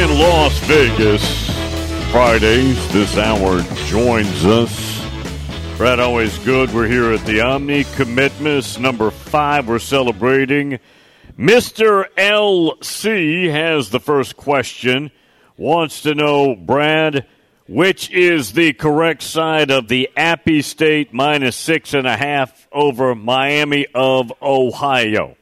In Las Vegas. Fridays, this hour joins us. Brad, always good. We're here at the Omni Commitments number five. We're celebrating. Mr. LC has the first question. Wants to know, Brad, which is the correct side of the Appy State minus six and a half over Miami of Ohio?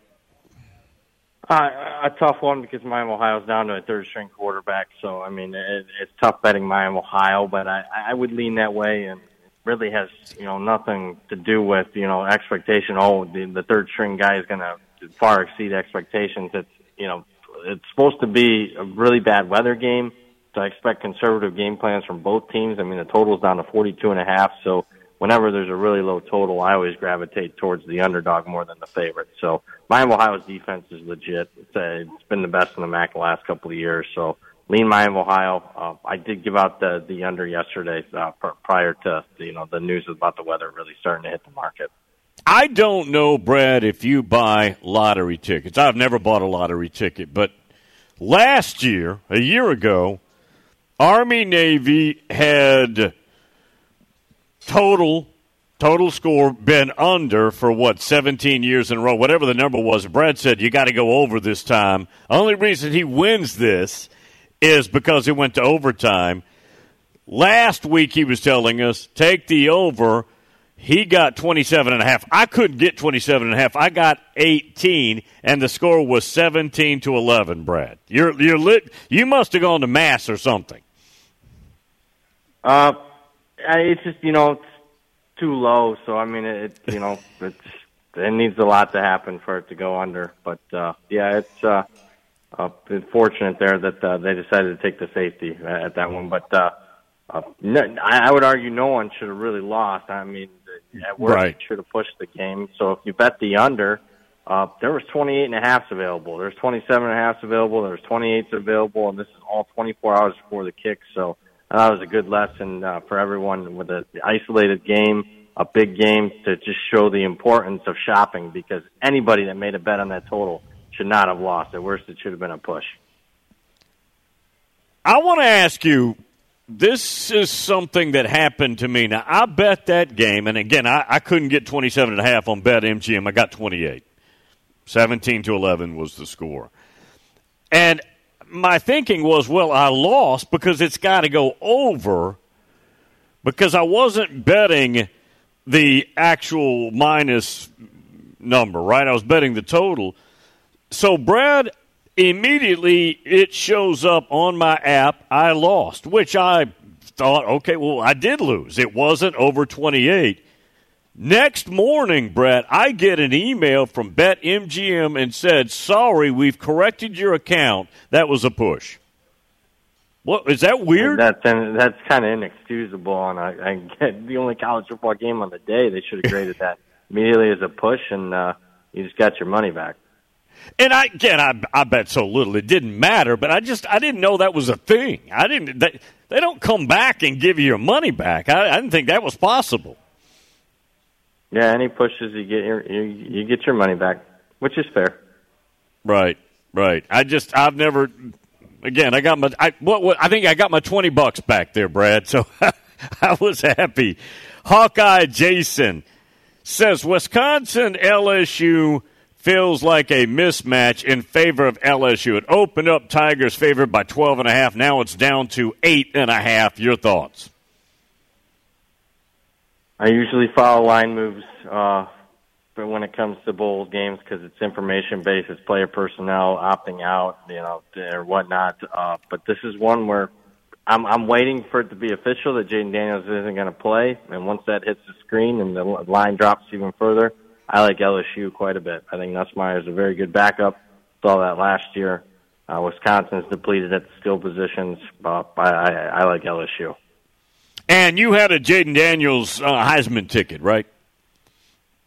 Uh, a tough one because Miami Ohio's down to a third string quarterback. So I mean, it, it's tough betting Miami Ohio, but I, I would lean that way, and it really has you know nothing to do with you know expectation. Oh, the, the third string guy is going to far exceed expectations. It's you know it's supposed to be a really bad weather game. So I expect conservative game plans from both teams. I mean, the total's down to forty-two and a half. So whenever there's a really low total, I always gravitate towards the underdog more than the favorite. So Miami Ohio's defense is legit. It's, uh, it's been the best in the MAC the last couple of years. So lean Miami Ohio. Uh, I did give out the the under yesterday uh, pr- prior to you know the news about the weather really starting to hit the market. I don't know, Brad, if you buy lottery tickets. I've never bought a lottery ticket, but last year, a year ago, Army Navy had total total score been under for what 17 years in a row? Whatever the number was brad said you got to go over this time. Only reason he wins this is because it went to overtime. Last week he was telling us take the over. He got 27 and a half. I couldn't get 27 and a half. I got 18 and the score was 17 to 11 brad. You're you're lit you must have gone to mass or something. Uh it's just you know it's too low. So I mean, it you know it's it needs a lot to happen for it to go under. But uh, yeah, it's uh, uh, fortunate there that uh, they decided to take the safety at that one. But uh, uh, I would argue no one should have really lost. I mean, at worst right. should have pushed the game. So if you bet the under. Uh, there was 28 and a halfs available. There's 27 and a halfs available. There's 28s available, and this is all 24 hours before the kick. So that was a good lesson uh, for everyone with a the isolated game, a big game to just show the importance of shopping because anybody that made a bet on that total should not have lost. At worst, it should have been a push. I want to ask you this is something that happened to me. Now, I bet that game, and again, I, I couldn't get 27 and a half on bet MGM. I got 28. 17 to 11 was the score. And my thinking was, well, I lost because it's got to go over because I wasn't betting the actual minus number, right? I was betting the total. So, Brad, immediately it shows up on my app, I lost, which I thought, okay, well, I did lose. It wasn't over 28. Next morning, Brett, I get an email from BetMGM and said, "Sorry, we've corrected your account. That was a push." What is that weird? That's that's kind of inexcusable. On I, I get the only college football game on the day, they should have graded that immediately as a push, and uh, you just got your money back. And I again, I, I bet so little it didn't matter, but I just I didn't know that was a thing. I didn't. They, they don't come back and give you your money back. I, I didn't think that was possible. Yeah, any pushes you get your you, you get your money back, which is fair. Right, right. I just I've never. Again, I got my I what, what I think I got my twenty bucks back there, Brad. So I was happy. Hawkeye Jason says Wisconsin LSU feels like a mismatch in favor of LSU. It opened up Tigers favored by twelve and a half. Now it's down to eight and a half. Your thoughts? I usually follow line moves, uh, but when it comes to bowl games, because it's information based, it's player personnel opting out, you know, or whatnot. Uh, but this is one where I'm, I'm waiting for it to be official that Jayden Daniels isn't going to play, and once that hits the screen and the line drops even further, I like LSU quite a bit. I think Nussmeier is a very good backup. Saw that last year. Uh, Wisconsin's depleted at the skill positions, but I, I, I like LSU. And you had a Jayden Daniels uh, Heisman ticket, right?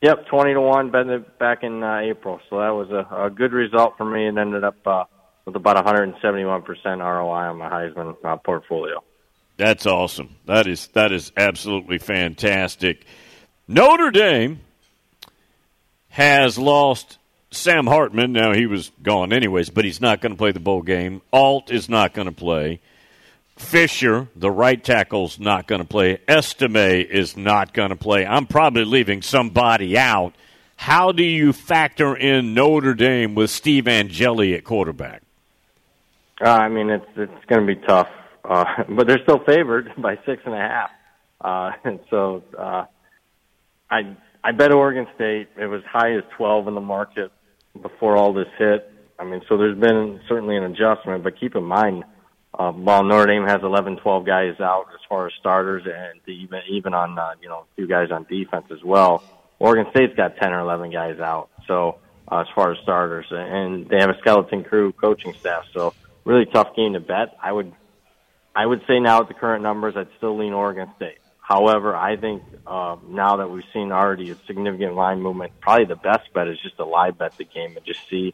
Yep, twenty to one back in uh, April. So that was a, a good result for me, and ended up uh, with about 171 percent ROI on my Heisman uh, portfolio. That's awesome. That is that is absolutely fantastic. Notre Dame has lost Sam Hartman, now he was gone anyways, but he's not going to play the bowl game. Alt is not going to play. Fisher, the right tackle's not going to play. Estime is not going to play. I'm probably leaving somebody out. How do you factor in Notre Dame with Steve Angeli at quarterback? Uh, I mean, it's it's going to be tough, uh, but they're still favored by six and a half. Uh, and so uh, I I bet Oregon State. It was high as twelve in the market before all this hit. I mean, so there's been certainly an adjustment, but keep in mind, uh, while Notre Dame has 11, 12 guys out as far as starters, and even even on uh, you know a few guys on defense as well. Oregon State's got 10 or 11 guys out. So uh, as far as starters, and they have a skeleton crew coaching staff. So really tough game to bet. I would I would say now at the current numbers, I'd still lean Oregon State. However, I think uh, now that we've seen already a significant line movement, probably the best bet is just to live bet the game and just see,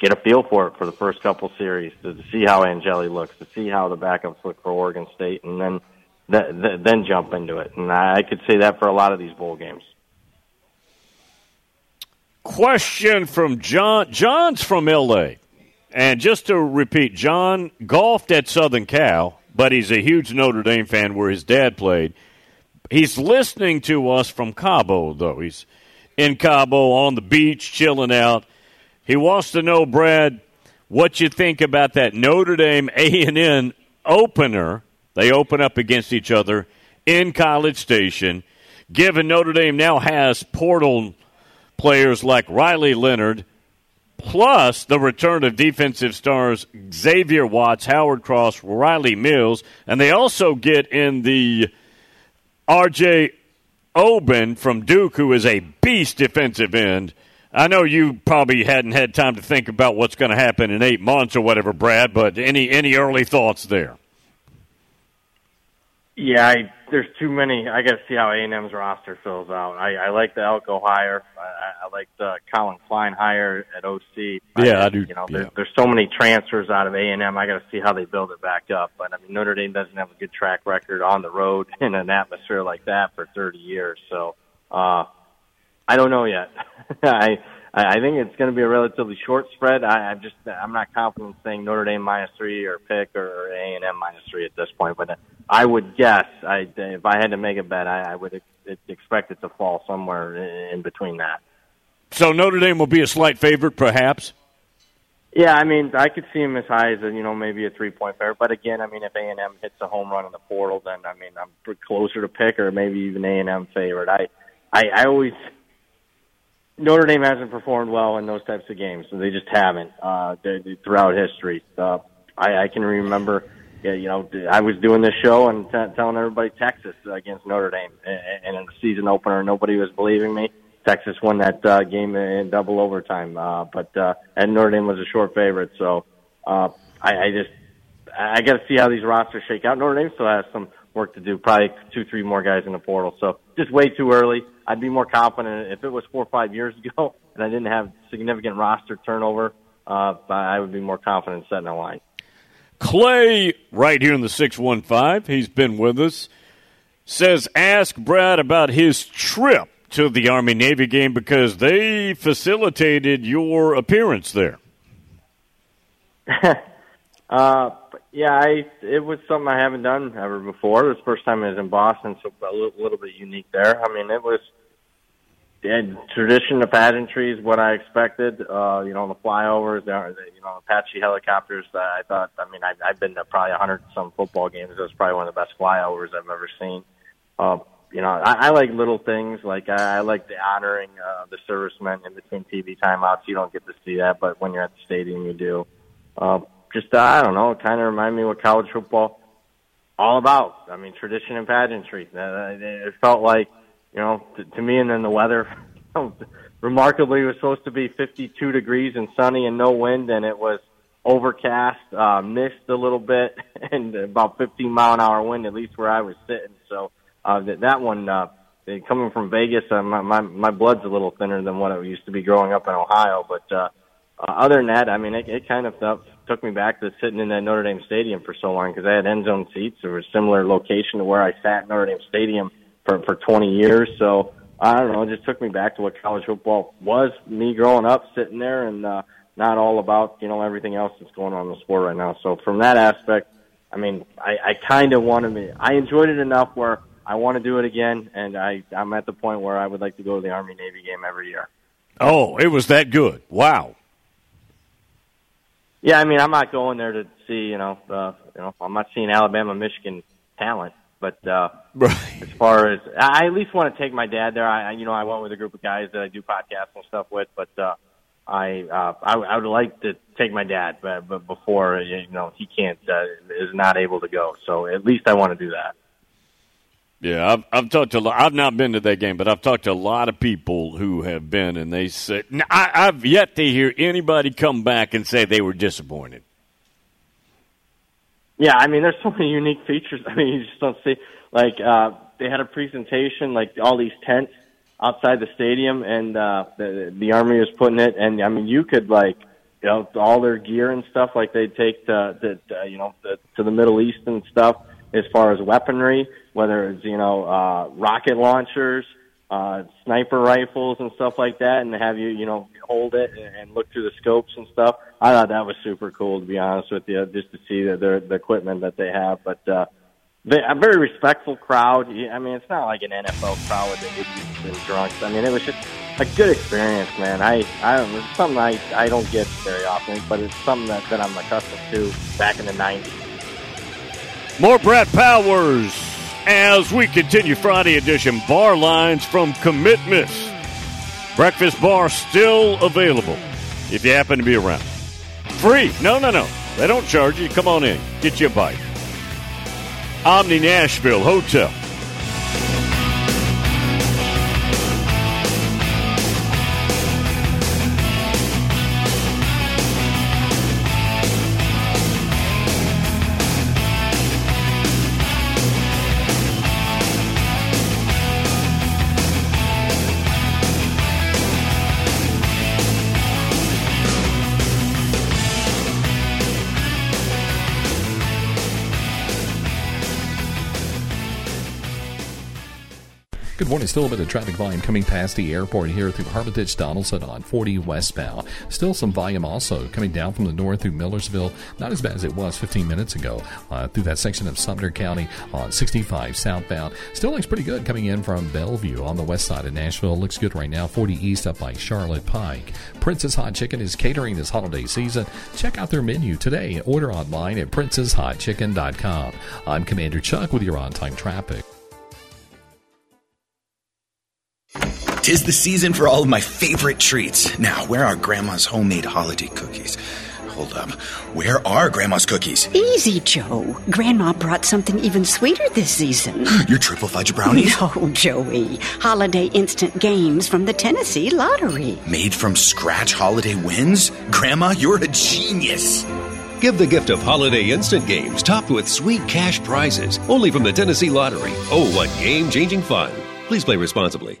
get a feel for it for the first couple series to, to see how Angeli looks, to see how the backups look for Oregon State, and then th- th- then jump into it. And I could say that for a lot of these bowl games. Question from John. John's from L.A. And just to repeat, John golfed at Southern Cal, but he's a huge Notre Dame fan where his dad played. He's listening to us from Cabo, though. He's in Cabo on the beach, chilling out. He wants to know, Brad, what you think about that Notre Dame A&M opener. They open up against each other in College Station. Given Notre Dame now has portal players like Riley Leonard, plus the return of defensive stars Xavier Watts, Howard Cross, Rylie Mills, and they also get in the R.J. Oben from Duke, who is a beast defensive end. I know you probably hadn't had time to think about what's going to happen in eight months or whatever, Brad. But any any early thoughts there? Yeah, I, there's too many. I got to see how A&M's roster fills out. I, I like the Elko hire. I, I like the Collin Klein hire at OC. Yeah, I, I do. You know, yeah. there, there's so many transfers out of A&M. I got to see how they build it back up. But I mean, Notre Dame doesn't have a good track record on the road in an atmosphere like that for 30 years. So uh, I don't know yet. I I think it's going to be a relatively short spread. I, I'm just I'm not confident saying Notre Dame minus three or pick or A and M minus three at this point. But I would guess I if I had to make a bet, I, I would expect it to fall somewhere in between that. So Notre Dame will be a slight favorite, perhaps. Yeah, I mean, I could see him as high as a, you know maybe a three point favorite. But again, I mean, if A and M hits a home run in the portal, then I mean, I'm closer to pick or maybe even A and M favorite. I, I, I always Notre Dame hasn't performed well in those types of games. They just haven't uh, they, they, throughout history. Uh, I, I can remember, you know, I was doing this show and t- telling everybody Texas against Notre Dame, and, and in the season opener, nobody was believing me. Texas won that uh, game in double overtime, uh, but uh, and Notre Dame was a short favorite. So uh, I, I just I got to see how these rosters shake out. Notre Dame still has some work to do. Probably two, three more guys in the portal. So just way too early. I'd be more confident if it was four or five years ago and I didn't have significant roster turnover. Uh, I would be more confident setting a line. Clay, right here in the six one five, he's been with us. Says, ask Brad about his trip to the Army Navy game because they facilitated your appearance there. uh, yeah, I it was something I haven't done ever before. It was the first time I was in Boston, so a little, little bit unique there. I mean, it was and tradition of pageantry is what I expected. Uh, you know, the flyovers, the, you know, Apache helicopters. Uh, I thought, I mean, I, I've been to probably a hundred some football games. It was probably one of the best flyovers I've ever seen. Uh, you know, I, I like little things. Like I, I like the honoring uh, the servicemen in between TV timeouts. You don't get to see that, but when you're at the stadium, you do. Uh, just uh, I don't know. Kind of remind me what college football all about. I mean, tradition and pageantry. Uh, it felt like you know to, to me, and then the weather. remarkably, it was supposed to be 52 degrees and sunny and no wind, and it was overcast, uh, mist a little bit, and about 15 mile an hour wind, at least where I was sitting. So uh, that that one, uh, coming from Vegas, uh, my, my my blood's a little thinner than what it used to be growing up in Ohio. But uh, uh, other than that, I mean, it, it kind of took me back to sitting in that Notre Dame Stadium for so long because I had end zone seats. There was a similar location to where I sat in Notre Dame Stadium for for 20 years. So I don't know, it just took me back to what college football was. Me growing up, sitting there, and uh, not all about you know everything else that's going on in the sport right now. So from that aspect, I mean, I, I kind of want to. I enjoyed it enough where I want to do it again, and I I'm at the point where I would like to go to the Army Navy game every year. Oh, it was that good! Wow. Yeah, I mean, I'm not going there to see you know, uh, you know, I'm not seeing Alabama, Michigan talent. But uh, right. as far as I at least want to take my dad there. I you know I went with a group of guys that I do podcasts and stuff with, but uh, I uh, I, I would like to take my dad, but, but before you know he can't uh, is not able to go. So at least I want to do that. Yeah, I've I've talked to lot, I've not been to that game, but I've talked to a lot of people who have been, and they said I, I've yet to hear anybody come back and say they were disappointed. Yeah, I mean, there's so many unique features. I mean, you just don't see like uh, they had a presentation, like all these tents outside the stadium, and uh, the the army was putting it. And I mean, you could like you know all their gear and stuff like they take to, to uh, you know the, to the Middle East and stuff as far as weaponry, whether it's you know uh, rocket launchers, uh, sniper rifles and stuff like that, and have you you know hold it and look through the scopes and stuff. I thought that was super cool to be honest with you, just to see the the, the equipment that they have. But uh, they, a very respectful crowd. I mean, it's not like an NFL crowd with the idiots and drunks. I mean, it was just a good experience, man. I I don't. It's something I I don't get very often, but it's something that, that I'm accustomed to back in the '90s. More Brad Powers as we continue Friday edition bar lines from Commitments. Breakfast bar still available if you happen to be around. Free. No, no, no. They don't charge you. Come on in. Get you a bite. Omni Nashville Hotel. Still a bit of traffic volume coming past the airport here through Harborditch Donelson on 40 westbound. Still some volume also coming down from the north through Millersville. Not as bad as it was 15 minutes ago uh, through that section of Sumner County on 65 southbound. Still looks pretty good coming in from Bellevue on the west side of Nashville. Looks good right now. 40 east up by Charlotte Pike. Princess Hot Chicken is catering this holiday season. Check out their menu today. Order online at princesshotchicken.com. I'm Commander Chuck with your on time traffic. Tis the season for all of my favorite treats. Now, where are Grandma's homemade holiday cookies? Hold up. Where are Grandma's cookies? Easy, Joe. Grandma brought something even sweeter this season. Your triple fudge brownies? No, Joey. Holiday instant games from the Tennessee Lottery. Made from scratch holiday wins? Grandma, you're a genius. Give the gift of holiday instant games topped with sweet cash prizes only from the Tennessee Lottery. Oh, what game changing fun! Please play responsibly.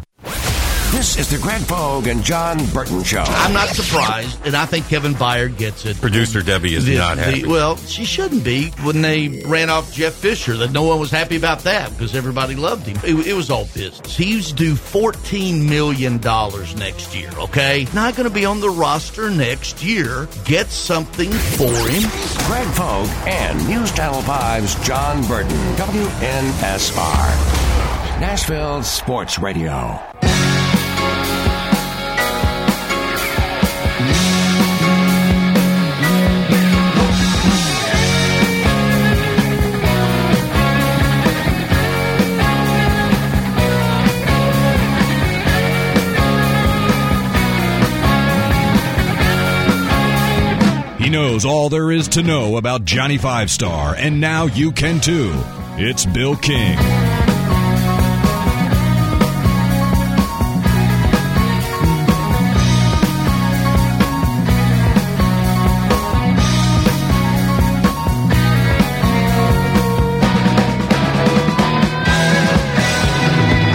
This is the Greg Pogue and John Burton Show. I'm not surprised, and I think Kevin Byard gets it. Producer Debbie is The- not the- happy. well, she shouldn't be when they ran off Jeff Fisher. That no one was happy about that because everybody loved him. It, it was all business. He's due fourteen million dollars next year. Okay, not going to be on the roster next year. Get something for him. Greg Pogue and News Channel 5's John Burton, WNSR. Nashville Sports Radio. Knows all there is to know about Johnny Five Star, and now you can too. It's Bill King.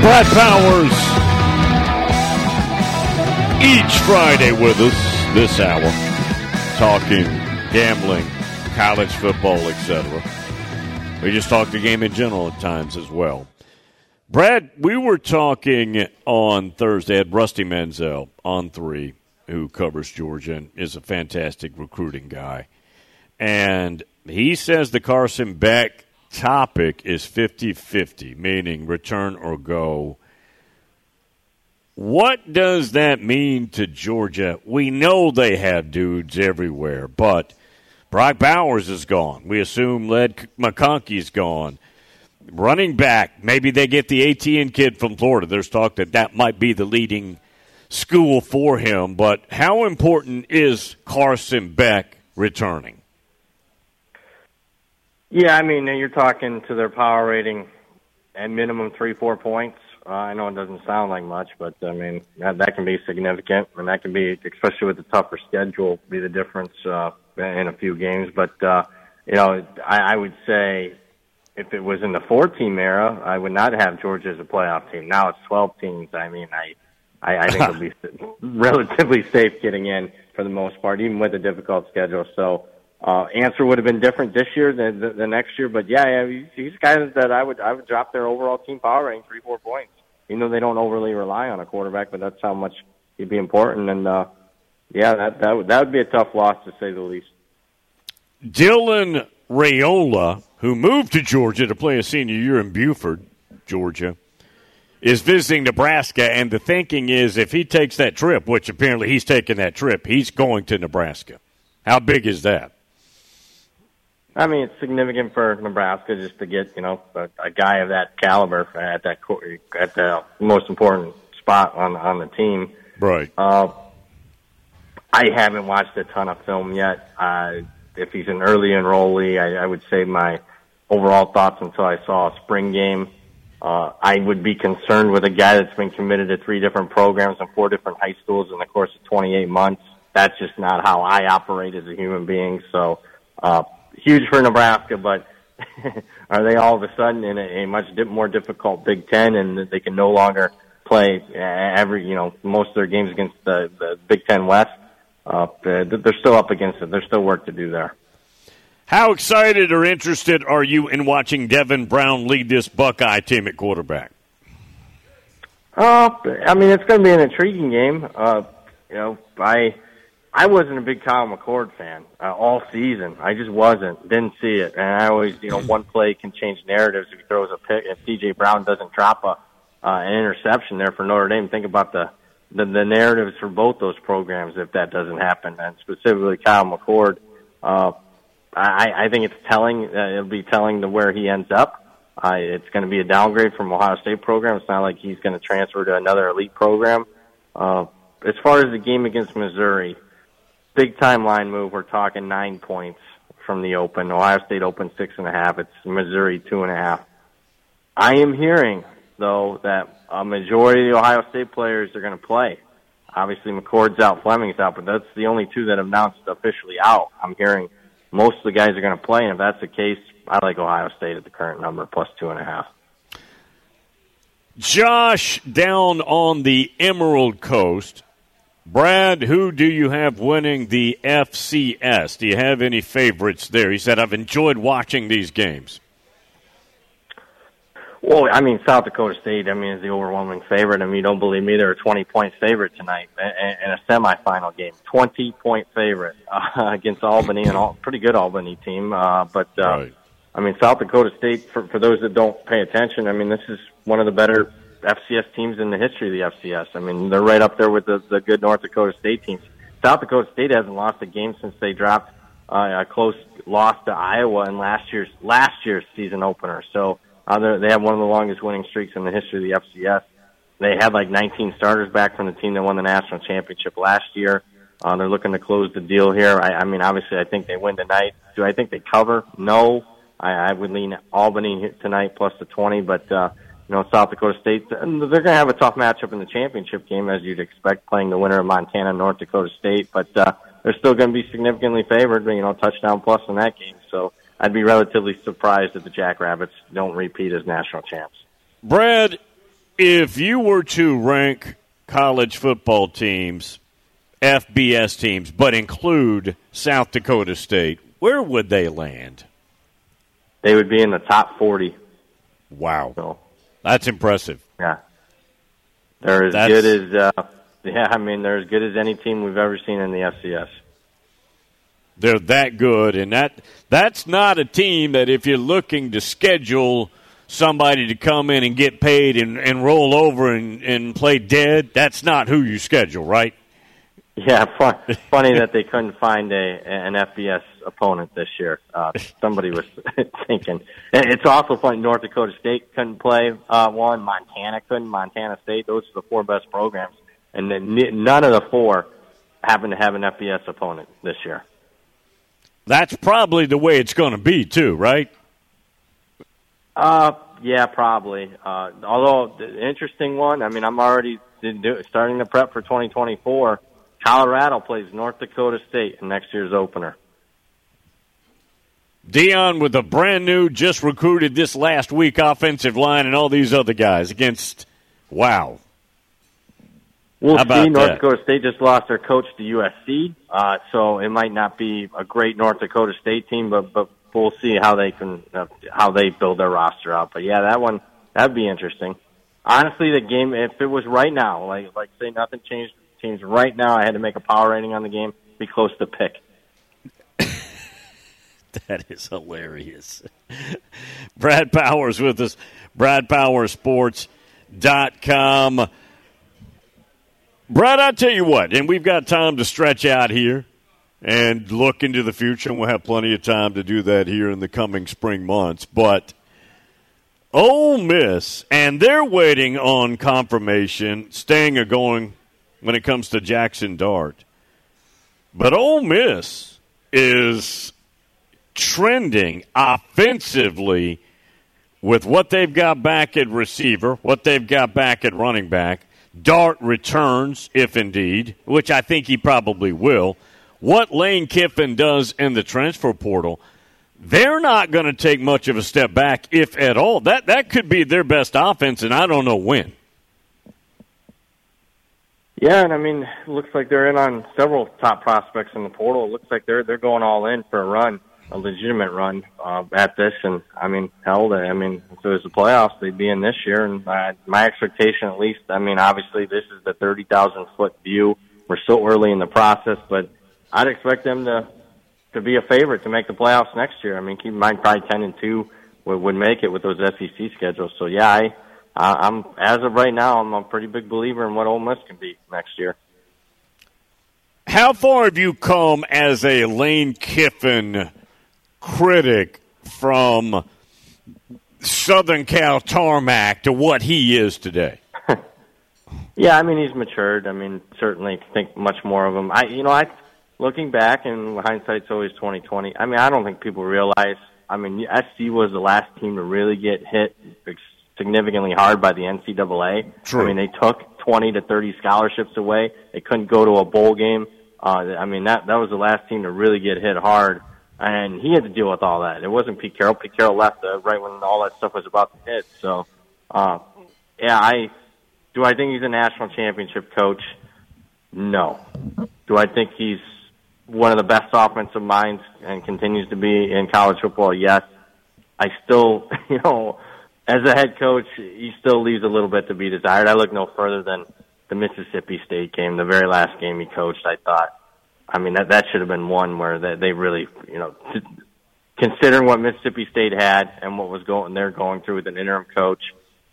Brad Powers each Friday with us this hour, talking gambling, college football, etc. We just talk the game in general at times as well. Brad, we were talking on Thursday at Rusty Mansell on three, who covers Georgia and is a fantastic recruiting guy. And he says the Carson Beck topic is 50 50, meaning return or go. What does that mean to Georgia? We know they have dudes everywhere, but Brock Bowers is gone. We assume Ladd McConkey's gone. Running back, maybe they get the Etienne kid from Florida. There's talk that that might be the leading school for him, but how important is Carson Beck returning? Yeah, I mean, you're talking to their power rating at minimum three, four points. Uh, I know it doesn't sound like much, but I mean that, that can be significant, and that can be, especially with the tougher schedule, be the difference uh, in a few games. But uh, you know, I, I would say if it was in the four-team era, I would not have Georgia as a playoff team. Now it's 12 teams. I mean, I I, I think it'll be relatively safe getting in for the most part, even with a difficult schedule. So uh, answer would have been different this year than the, the next year. But yeah, yeah, he's- he's guys that I would I would drop their overall team power rating three four points. You know they don't overly rely on a quarterback, but that's how much he'd be important. And uh, yeah, that that would that would be a tough loss to say the least. Dylan Raiola, who moved to Georgia to play a senior year in Buford, Georgia, is visiting Nebraska, and the thinking is if he takes that trip, which apparently he's taking that trip, he's going to Nebraska. How big is that? I mean, it's significant for Nebraska just to get you know a, a guy of that caliber at that at the most important spot on on the team. Right. Uh, I haven't watched a ton of film yet. Uh, if he's an early enrollee, I, I would say my overall thoughts until I saw a spring game. Uh, I would be concerned with a guy that's been committed to three different programs and four different high schools in the course of 28 months. That's just not how I operate as a human being. So, uh, huge for Nebraska, but are they all of a sudden in a, a much more difficult Big Ten and that they can no longer play every, you know, most of their games against the, the Big Ten West? Uh, they're they're still up against it. There's still work to do there. How excited or interested are you in watching Devin Brown lead this Buckeye team at quarterback? Uh, I mean, it's going to be an intriguing game. Uh, you know, I I wasn't a big Kyle McCord fan uh, all season. I just wasn't. Didn't see it, and I always, you know, one play can change narratives if he throws a pick. If DJ Brown doesn't drop a uh, an interception there for Notre Dame, think about the, the the narratives for both those programs if that doesn't happen, and specifically Kyle McCord. Uh, I, I think it's telling. Uh, it'll be telling to where he ends up. Uh, it's going to be a downgrade from Ohio State program. It's not like he's going to transfer to another elite program. Uh, as far as the game against Missouri, big time line move. We're talking nine points from the open. Ohio State open six and a half. It's Missouri two and a half. I am hearing though that a majority of the Ohio State players are going to play. Obviously, McCord's out, Fleming's out, but that's the only two that have announced officially out. I'm hearing most of the guys are going to play, and if that's the case, I like Ohio State at the current number plus two and a half. Josh down on the Emerald Coast. Brad, who do you have winning the FCS? Do you have any favorites there? He said, I've enjoyed watching these games. Well, I mean, South Dakota State, I mean, is the overwhelming favorite. I mean, you don't believe me, they're a 20 point favorite tonight in a semifinal game. 20 point favorite uh, against Albany, and all, pretty good Albany team. Uh, but, uh, right. I mean, South Dakota State, for, for those that don't pay attention, I mean, this is one of the better FCS teams in the history of the FCS. I mean, they're right up there with the, the good North Dakota State teams. South Dakota State hasn't lost a game since they dropped uh, a close loss to Iowa in last year's last year's season opener. So uh, they have one of the longest winning streaks in the history of the FCS. They had like 19 starters back from the team that won the national championship last year. Uh, they're looking to close the deal here. I, I mean, obviously, I think they win tonight. Do I think they cover? No. I, I would lean Albany tonight plus the 20, but uh, you know, South Dakota State, they're going to have a tough matchup in the championship game, as you'd expect, playing the winner of Montana and North Dakota State. But uh, they're still going to be significantly favored, you know, touchdown plus in that game. So I'd be relatively surprised if the Jackrabbits don't repeat as national champs. Brad, if you were to rank college football teams, FBS teams, but include South Dakota State, where would they land? They would be in the top 40. Wow. So, that's impressive. Yeah. They're as That's... good as, uh, yeah, I mean, they're as good as any team we've ever seen in the FCS. They're that good, and that that's not a team that if you're looking to schedule somebody to come in and get paid and, and roll over and, and play dead, that's not who you schedule, right? Yeah, fun, funny that they couldn't find a an FBS opponent this year. Uh, somebody was thinking. It's also funny. North Dakota State couldn't play uh, one. Montana couldn't. Montana State. Those are the four best programs, and then none of the four happen to have an FBS opponent this year. That's probably the way it's going to be, too, right? Uh, yeah, probably. Uh, although the interesting one. I mean, I'm already starting to prep for 2024. Colorado plays North Dakota State in next year's opener. Deion with a brand new, just recruited this last week offensive line and all these other guys against, wow. We'll see. North that? Dakota State just lost their coach to USC, uh, so it might not be a great North Dakota State team, but but we'll see how they can uh, how they build their roster out. But yeah, that one that'd be interesting. Honestly, the game if it was right now, like like say nothing changed teams right now, I had to make a power rating on the game, be close to pick. that is hilarious. Brad Powers with us, BradPowersports.com. Brad, I tell you what, and we've got time to stretch out here and look into the future, and we'll have plenty of time to do that here in the coming spring months. But Ole Miss, and they're waiting on confirmation, staying or going when it comes to Jackson Dart. But Ole Miss is trending offensively with what they've got back at receiver, what they've got back at running back. Dart returns, if indeed, which I think he probably will. What Lane Kiffin does in the transfer portal, they're not going to take much of a step back, if at all. That that could be their best offense, and I don't know when. Yeah, and I mean, looks like they're in on several top prospects in the portal. It looks like they're they're going all in for a run, a legitimate run uh, at this. And I mean, hell, they, I mean, if it was the playoffs, they'd be in this year. And uh, my expectation, at least, I mean, obviously, this is the thirty thousand foot view. We're still early in the process, but I'd expect them to to be a favorite to make the playoffs next year. I mean, keep in mind, probably ten and two would, would make it with those SEC schedules. So yeah, I I'm as of right now, I'm a pretty big believer in what Ole Miss can be next year. How far have you come as a Lane Kiffin critic from Southern Cal tarmac to what he is today? Yeah, I mean he's matured. I mean certainly think much more of him. I you know I looking back and hindsight's always twenty twenty. I mean I don't think people realize. I mean SC was the last team to really get hit significantly hard by the NCAA. True. I mean they took twenty to thirty scholarships away. They couldn't go to a bowl game. Uh, I mean that that was the last team to really get hit hard, and he had to deal with all that. It wasn't Pete Carroll. Pete Carroll left uh, right when all that stuff was about to hit. So, uh, yeah, I do. I think he's a national championship coach. No. Do I think he's one of the best offensive minds and continues to be in college football? Yes. I still, you know, as a head coach, he still leaves a little bit to be desired. I look no further than the Mississippi State game, the very last game he coached. I thought, I mean, that that should have been one where they, they really, you know, t- considering what Mississippi State had and what was going, they're going through with an interim coach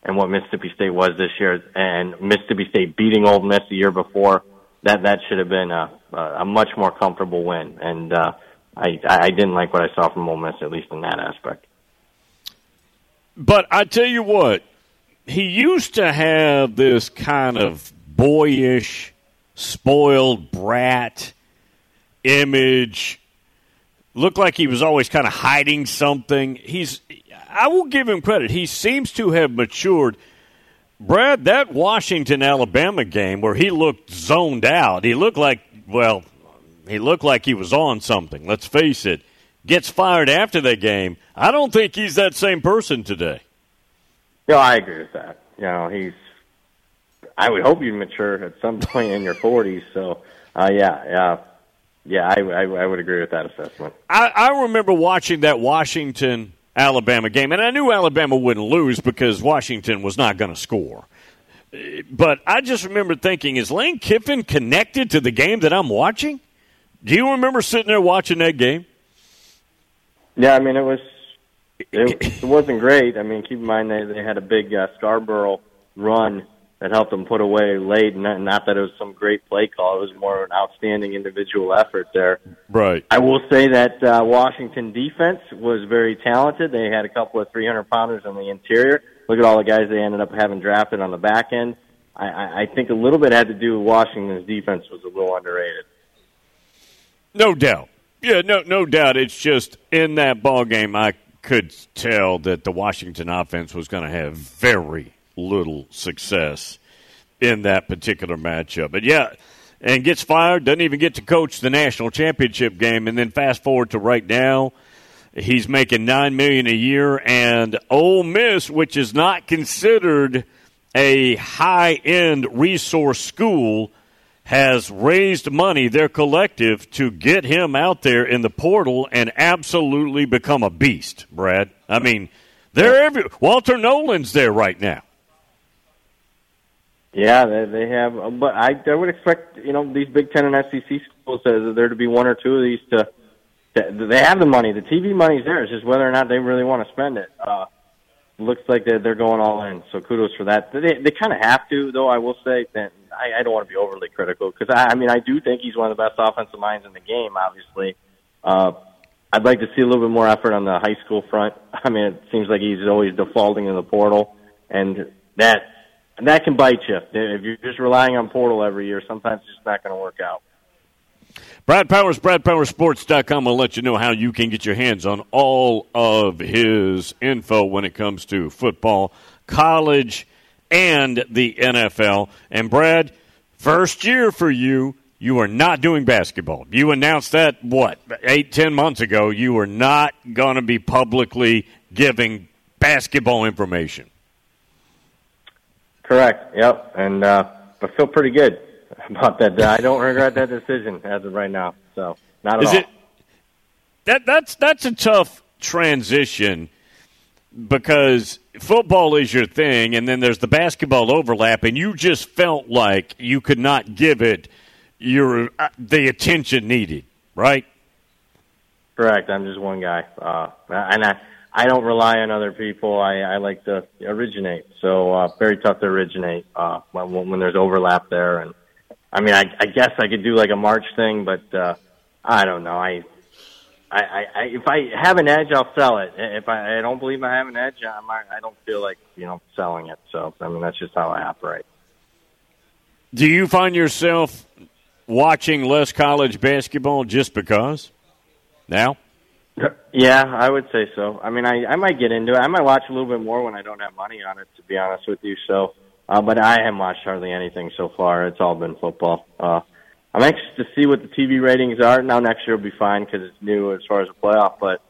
and what Mississippi State was this year, and Mississippi State beating Ole Miss the year before. That that should have been a a much more comfortable win, and uh, I I didn't like what I saw from Ole Miss at least in that aspect. But I tell you what, he used to have this kind of boyish, spoiled brat image. Looked like he was always kind of hiding something. He's I will give him credit. He seems to have matured. Brad, that Washington Alabama game where he looked zoned out, he looked like well, he looked like he was on something. Let's face it. Gets fired after that game. I don't think he's that same person today. No, I agree with that. You know, he's. I would hope you mature at some point in your forties. So, uh, yeah, yeah, yeah. I, I, I would agree with that assessment. I, I remember watching that Washington Alabama game, and I knew Alabama wouldn't lose because Washington was not going to score. But I just remember thinking, is Lane Kiffin connected to the game that I'm watching? Do you remember sitting there watching that game? Yeah, I mean it was it, it wasn't great. I mean, keep in mind they they had a big uh, Scarbrough run that helped them put away late. Not, not that it was some great play call; it was more an outstanding individual effort there. Right. I will say that uh, Washington defense was very talented. They had a couple of 300 pounders on the interior. Look at all the guys they ended up having drafted on the back end. I, I, I think a little bit had to do with Washington's defense was a little underrated. No doubt. Yeah, no, no doubt. It's just in that ball game, I could tell that the Washington offense was going to have very little success in that particular matchup. But yeah, and gets fired, doesn't even get to coach the national championship game, and then fast forward to right now, he's making nine million a year, and Ole Miss, which is not considered a high end resource school has raised money, their collective, to get him out there in the portal and absolutely become a beast, Brad. I mean, they're every Walter Nolen's there right now. Yeah, they, they have, uh, but I, I would expect you know these Big Ten and SEC schools uh, there to be one or two of these to. they have the money. The TV money's there. It's just whether or not they really want to spend it. Uh, looks like they're, they're going all in. So kudos for that. They they kind of have to, though. I will say that I, I don't want to be overly critical because I, I mean I do think he's one of the best offensive minds in the game. Obviously, uh, I'd like to see a little bit more effort on the high school front. I mean, it seems like he's always defaulting in the portal, and that and that can bite you if you're just relying on portal every year. Sometimes it's just not going to work out. Brad Powers, BradPowerSports.com will let you know how you can get your hands on all of his info when it comes to football, college, and the NFL. And Brad, first year for you, you are not doing basketball. You announced that, what, eight, ten months ago. You are not going to be publicly giving basketball information. Correct. Yep. And uh, I feel pretty good about that. I don't regret that decision as of right now. So not at Is all. it that that's that's a tough transition because football is your thing, and then there's the basketball overlap, and you just felt like you could not give it your uh, the attention needed, right? Correct. I'm just one guy, uh, and I I don't rely on other people. I, I like to originate. So uh, very tough to originate uh, when, when there's overlap there. And I mean, I, I guess I could do like a March thing, but uh, I don't know. I I, I, I if I have an edge, I'll sell it. If I, I don't believe I have an edge, I'm, I don't feel like you know selling it. So I mean, that's just how I operate. Do you find yourself watching less college basketball just because now? Yeah, I would say so. I mean, I I might get into it. I might watch a little bit more when I don't have money on it, to be honest with you. So, uh, but I haven't watched hardly anything so far. It's all been football. Uh, I'm anxious to see what the TV ratings are. Now next year will be fine because it's new as far as the playoff. But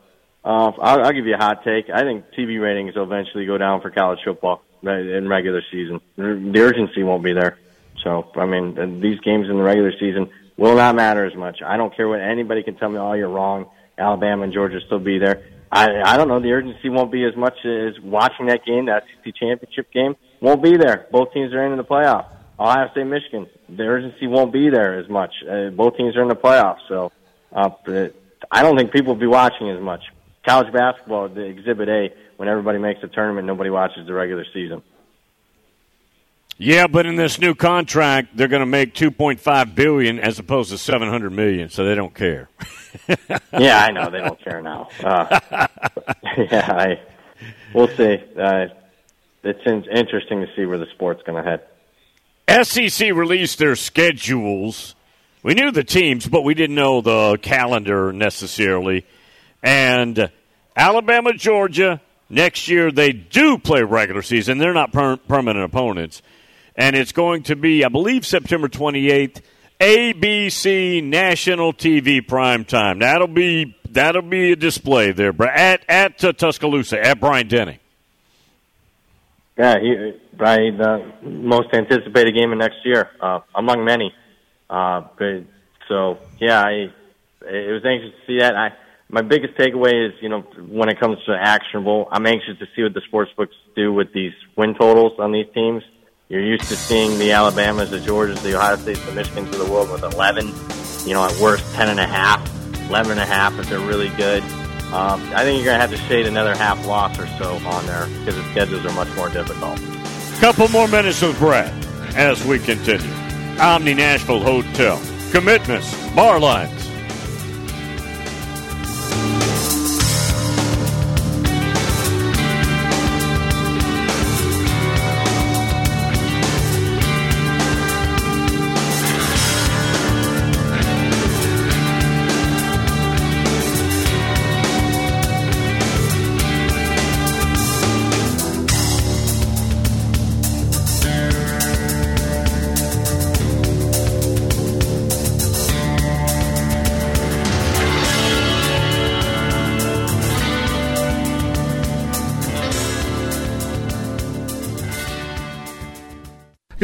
uh, I'll, I'll give you a hot take. I think TV ratings will eventually go down for college football in regular season. The urgency won't be there. So, I mean, these games in the regular season will not matter as much. I don't care what anybody can tell me. Oh, you're wrong. Alabama and Georgia still be there. I I don't know. The urgency won't be as much as watching that game, that SEC championship game. Won't be there. Both teams are in the playoff. Ohio State, Michigan. The urgency won't be there as much. Uh, both teams are in the playoffs, so uh, I don't think people will be watching as much. College basketball, the Exhibit A, when everybody makes a tournament, nobody watches the regular season. Yeah, but in this new contract, they're going to make 2.5 billion as opposed to 700 million, so they don't care. yeah, I know they don't care now. Uh, yeah, I, we'll see. Uh, it's interesting to see where the sport's going to head. SEC released their schedules. We knew the teams, but we didn't know the calendar necessarily. And Alabama, Georgia, next year they do play regular season. They're not per- permanent opponents and it's going to be, I believe, September 28th. ABC national TV prime time. That'll be that'll be a display there, at at uh, Tuscaloosa at Bryant Denny. Yeah, he, probably the most anticipated game of next year, uh, among many. Uh, but, so yeah, I it was anxious to see that. I my biggest takeaway is you know when it comes to actionable, I'm anxious to see what the sports books do with these win totals on these teams. You're used to seeing the Alabamas, the Georgias, the Ohio States, the Michigans of the world with 11, you know, at worst 10 and a half, 11 and a half if they're really good. Um, I think you're going to have to shade another half loss or so on there because the schedules are much more difficult. Couple more minutes with Brad as we continue. Omni Nashville Hotel. Commitments, bar lines,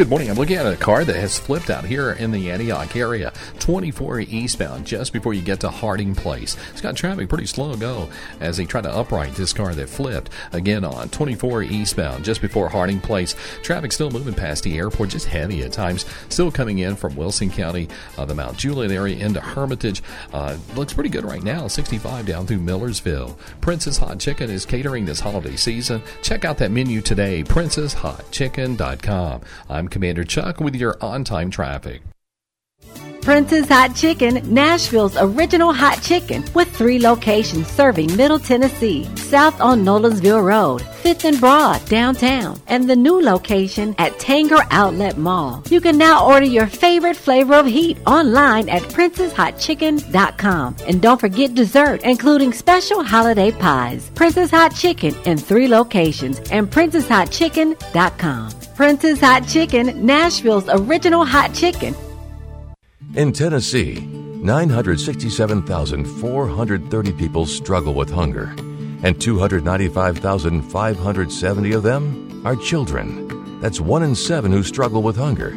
Good morning. I'm looking at a car that has flipped out here in the Antioch area. 24 eastbound, just before you get to Harding Place. It's got traffic pretty slow go as they try to upright this car that flipped. Again on 24 eastbound, just before Harding Place. Traffic still moving past the airport, just heavy at times. Still coming in from Wilson County, uh, the Mount Juliet area into Hermitage. Uh, looks pretty good right now. 65 down through Millersville. Prince's Hot Chicken is catering this holiday season. Check out that menu today, princesshotchicken.com. I'm Commander Chuck with your on time traffic. Prince's Hot Chicken, Nashville's original hot chicken, with three locations serving Middle Tennessee, south on Nolensville Road, 5th and Broad, downtown, and the new location at Tanger Outlet Mall. You can now order your favorite flavor of heat online at princesshotchicken.com. And don't forget dessert, including special holiday pies. Prince's Hot Chicken in three locations and princesshotchicken.com. Prince's Hot Chicken, Nashville's original hot chicken. In Tennessee, 967,430 people struggle with hunger, and 295,570 of them are children. That's one in seven who struggle with hunger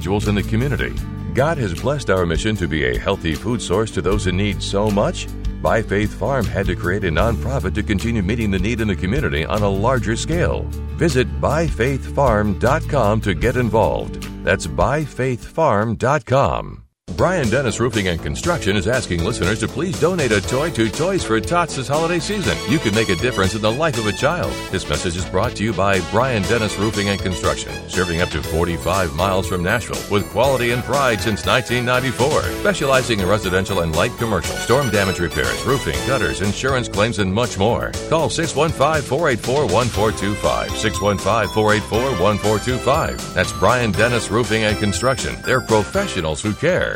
individuals in the community. God has blessed our mission to be a healthy food source to those in need so much By Faith Farm had to create a nonprofit to continue meeting the need in the community on a larger scale. Visit byfaithfarm.com to get involved. That's byfaithfarm.com. Brian Dennis Roofing and Construction is asking listeners to please donate a toy to Toys for Tots this holiday season. You can make a difference in the life of a child. This message is brought to you by Brian Dennis Roofing and Construction, serving up to 45 miles from Nashville with quality and pride since 1994. Specializing in residential and light commercial, storm damage repairs, roofing, gutters, insurance claims, and much more. Call 615 484 1425. 615 484 1425. That's Brian Dennis Roofing and Construction. They're professionals who care.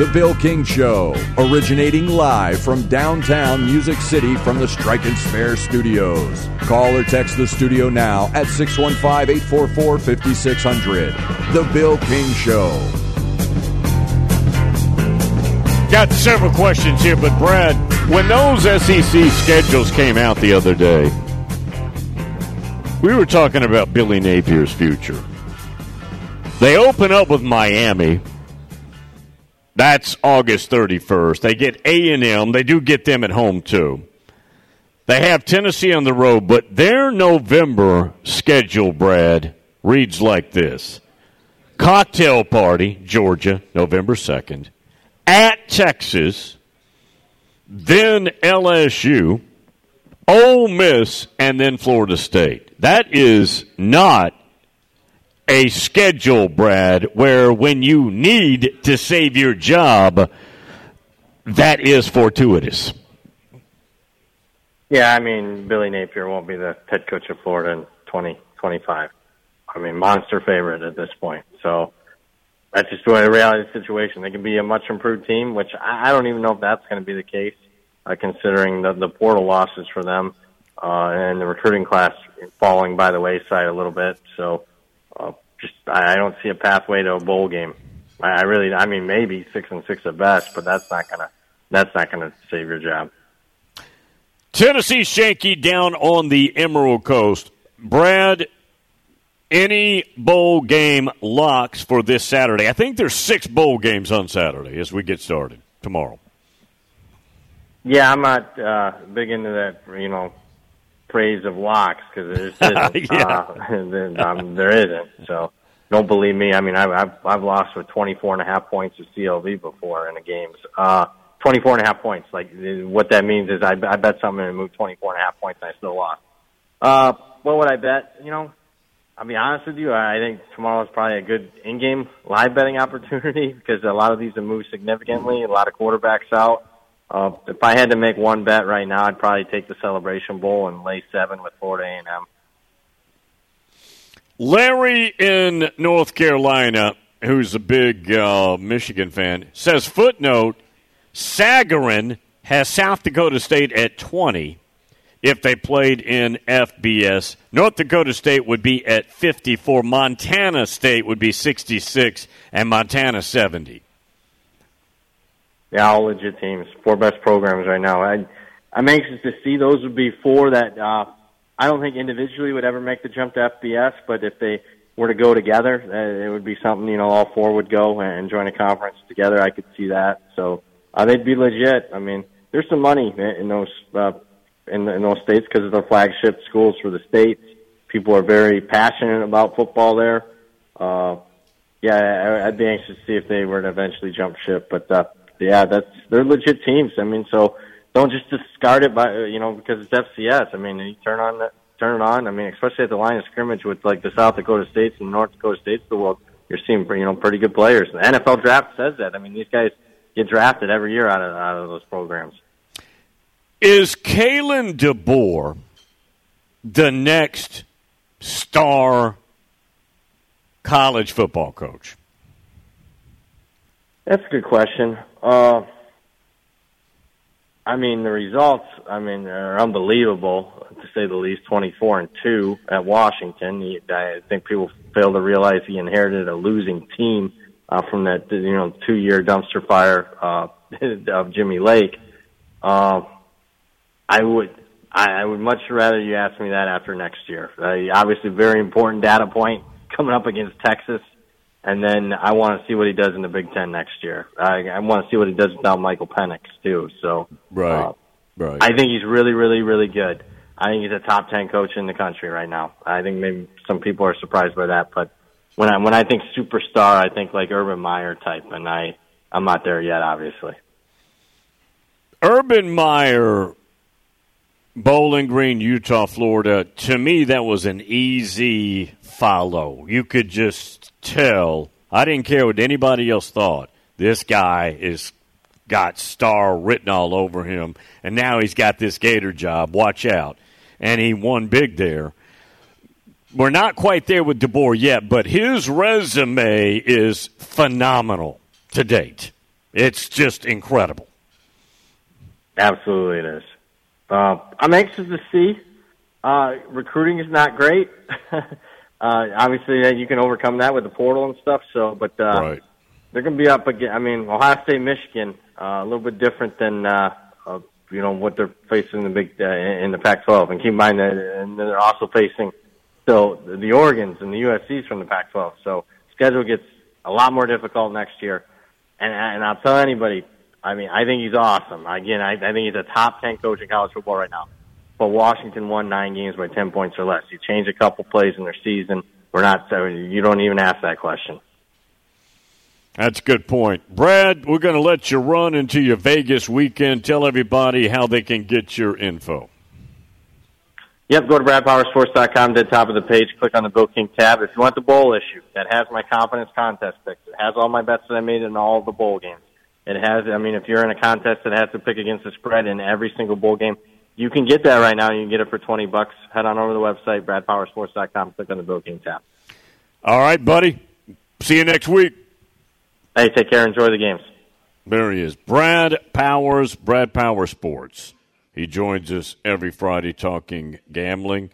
The Bill King Show, originating live from downtown Music City from the Strike and Spare Studios. Call or text the studio now at 615 844 5600. The Bill King Show. Got several questions here, but Brad, when those SEC schedules came out the other day, we were talking about Billy Napier's future. They open up with Miami. That's August 31st. They get A&M. They do get them at home too. They have Tennessee on the road, but their November schedule, Brad, reads like this. Cocktail party, Georgia, November 2nd. At Texas, then LSU, Ole Miss, and then Florida State. That is not a schedule, Brad, where when you need to save your job, that is fortuitous. Yeah, I mean, Billy Napier won't be the head coach of Florida in 2025. I mean, monster favorite at this point. So that's just the reality of the situation. They can be a much improved team, which I don't even know if that's going to be the case, uh, considering the, the portal losses for them uh, and the recruiting class falling by the wayside a little bit. So uh, just I don't see a pathway to a bowl game. I really, I mean, maybe six and six at best, but that's not gonna that's not gonna save your job. Tennessee Shanky down on the Emerald Coast. Brad, any bowl game locks for this Saturday? I think there's six bowl games on Saturday as we get started tomorrow. Yeah, I'm not uh, big into that. You know, praise of locks because there isn't. yeah. uh, um, there isn't. So don't believe me. I mean, I've, I've, I've lost with 24 and a half points of CLV before in a game. Uh, 24 and a half points. Like what that means is I, I bet something and moved 24 and a half points and I still lost. Uh, what would I bet? You know, I'll be honest with you. I think tomorrow is probably a good in-game live betting opportunity because a lot of these have moved significantly. A lot of quarterbacks out. Uh, if I had to make one bet right now, I'd probably take the Celebration Bowl and lay seven with Florida A&M. Larry in North Carolina, who's a big uh, Michigan fan, says footnote: Sagarin has South Dakota State at twenty. If they played in FBS, North Dakota State would be at 54. Montana State would be 66, and Montana 70. Yeah, all legit teams. Four best programs right now. I, I'm anxious to see those would be four that uh, I don't think individually would ever make the jump to FBS, but if they were to go together, uh, it would be something you know all four would go and join a conference together. I could see that. So uh, they'd be legit. I mean, there's some money in those uh, in, in those states because of the flagship schools for the states. People are very passionate about football there. Uh, yeah, I, I'd be anxious to see if they were to eventually jump ship, but. Uh, yeah, that's they're legit teams. I mean, so don't just discard it by you know because it's FCS. I mean, you turn on that, turn it on. I mean, especially at the line of scrimmage with like the South Dakota States and North Dakota States of the world, you're seeing you know pretty good players. The NFL draft says that. I mean, these guys get drafted every year out of out of those programs. Is Kalen DeBoer the next star college football coach? That's a good question. Uh, I mean, the results, I mean, are unbelievable to say the least. Twenty-four and two at Washington. I think people fail to realize he inherited a losing team uh, from that, you know, two-year dumpster fire uh, of Jimmy Lake. Uh, I would, I, I would much rather you ask me that after next year. Uh, obviously, very important data point coming up against Texas and then I want to see what he does in the Big Ten next year. I, I want to see what he does without Michael Penix too. So, right, uh, right. I think he's really, really, really good. I think he's a top ten coach in the country right now. I think maybe some people are surprised by that, but when I when I think superstar, I think like Urban Meyer type, and I I'm not there yet, obviously. Urban Meyer, Bowling Green, Utah, Florida. To me, that was an easy follow. You could just tell. I didn't care what anybody else thought. This guy is got star written all over him, and now he's got this Gator job. Watch out! And he won big there. We're not quite there with DeBoer yet, but his resume is phenomenal to date. It's just incredible. Absolutely, it is. Uh, I'm anxious to see. Uh, recruiting is not great. uh, obviously, you can overcome that with the portal and stuff. So, but uh, right. they're going to be up again. I mean, Ohio State, Michigan, uh, a little bit different than uh, uh, you know what they're facing in the big uh, in the Pac-12. And keep in mind that and they're also facing still the Oregon's and the USC's from the Pac-12. So, schedule gets a lot more difficult next year. And, and I'll tell anybody, I mean, I think he's awesome. Again, I, I think he's a top 10 coach in college football right now. But Washington won nine games by 10 points or less. You change a couple plays in their season. We're not, so you don't even ask that question. That's a good point. Brad, we're going to let you run into your Vegas weekend. Tell everybody how they can get your info. Yep, go to BradPowerSports.com, to the top of the page, click on the Bill King tab. If you want the bowl issue, that has my confidence contest picks. It has all my bets that I made in all the bowl games. It has, I mean, if you're in a contest that has to pick against the spread in every single bowl game, you can get that right now. You can get it for 20 bucks. Head on over to the website, BradPowerSports.com, click on the Bill King tab. All right, buddy. See you next week. Hey, take care. Enjoy the games. There he is. Brad Powers, Brad Power Sports. He joins us every Friday talking gambling.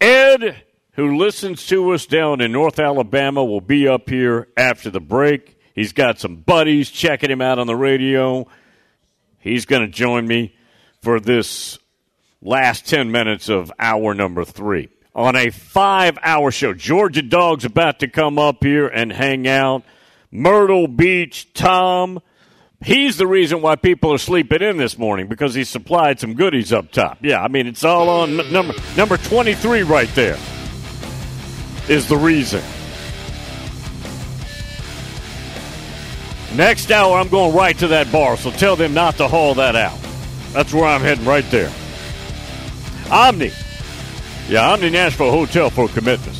Ed, who listens to us down in North Alabama, will be up here after the break. He's got some buddies checking him out on the radio. He's going to join me for this last 10 minutes of hour number three on a five hour show. Georgia Dog's about to come up here and hang out. Myrtle Beach, Tom. He's the reason why people are sleeping in this morning because he supplied some goodies up top. Yeah, I mean it's all on number number 23 right there. Is the reason. Next hour I'm going right to that bar, so tell them not to haul that out. That's where I'm heading right there. Omni. Yeah, Omni Nashville Hotel for commitments.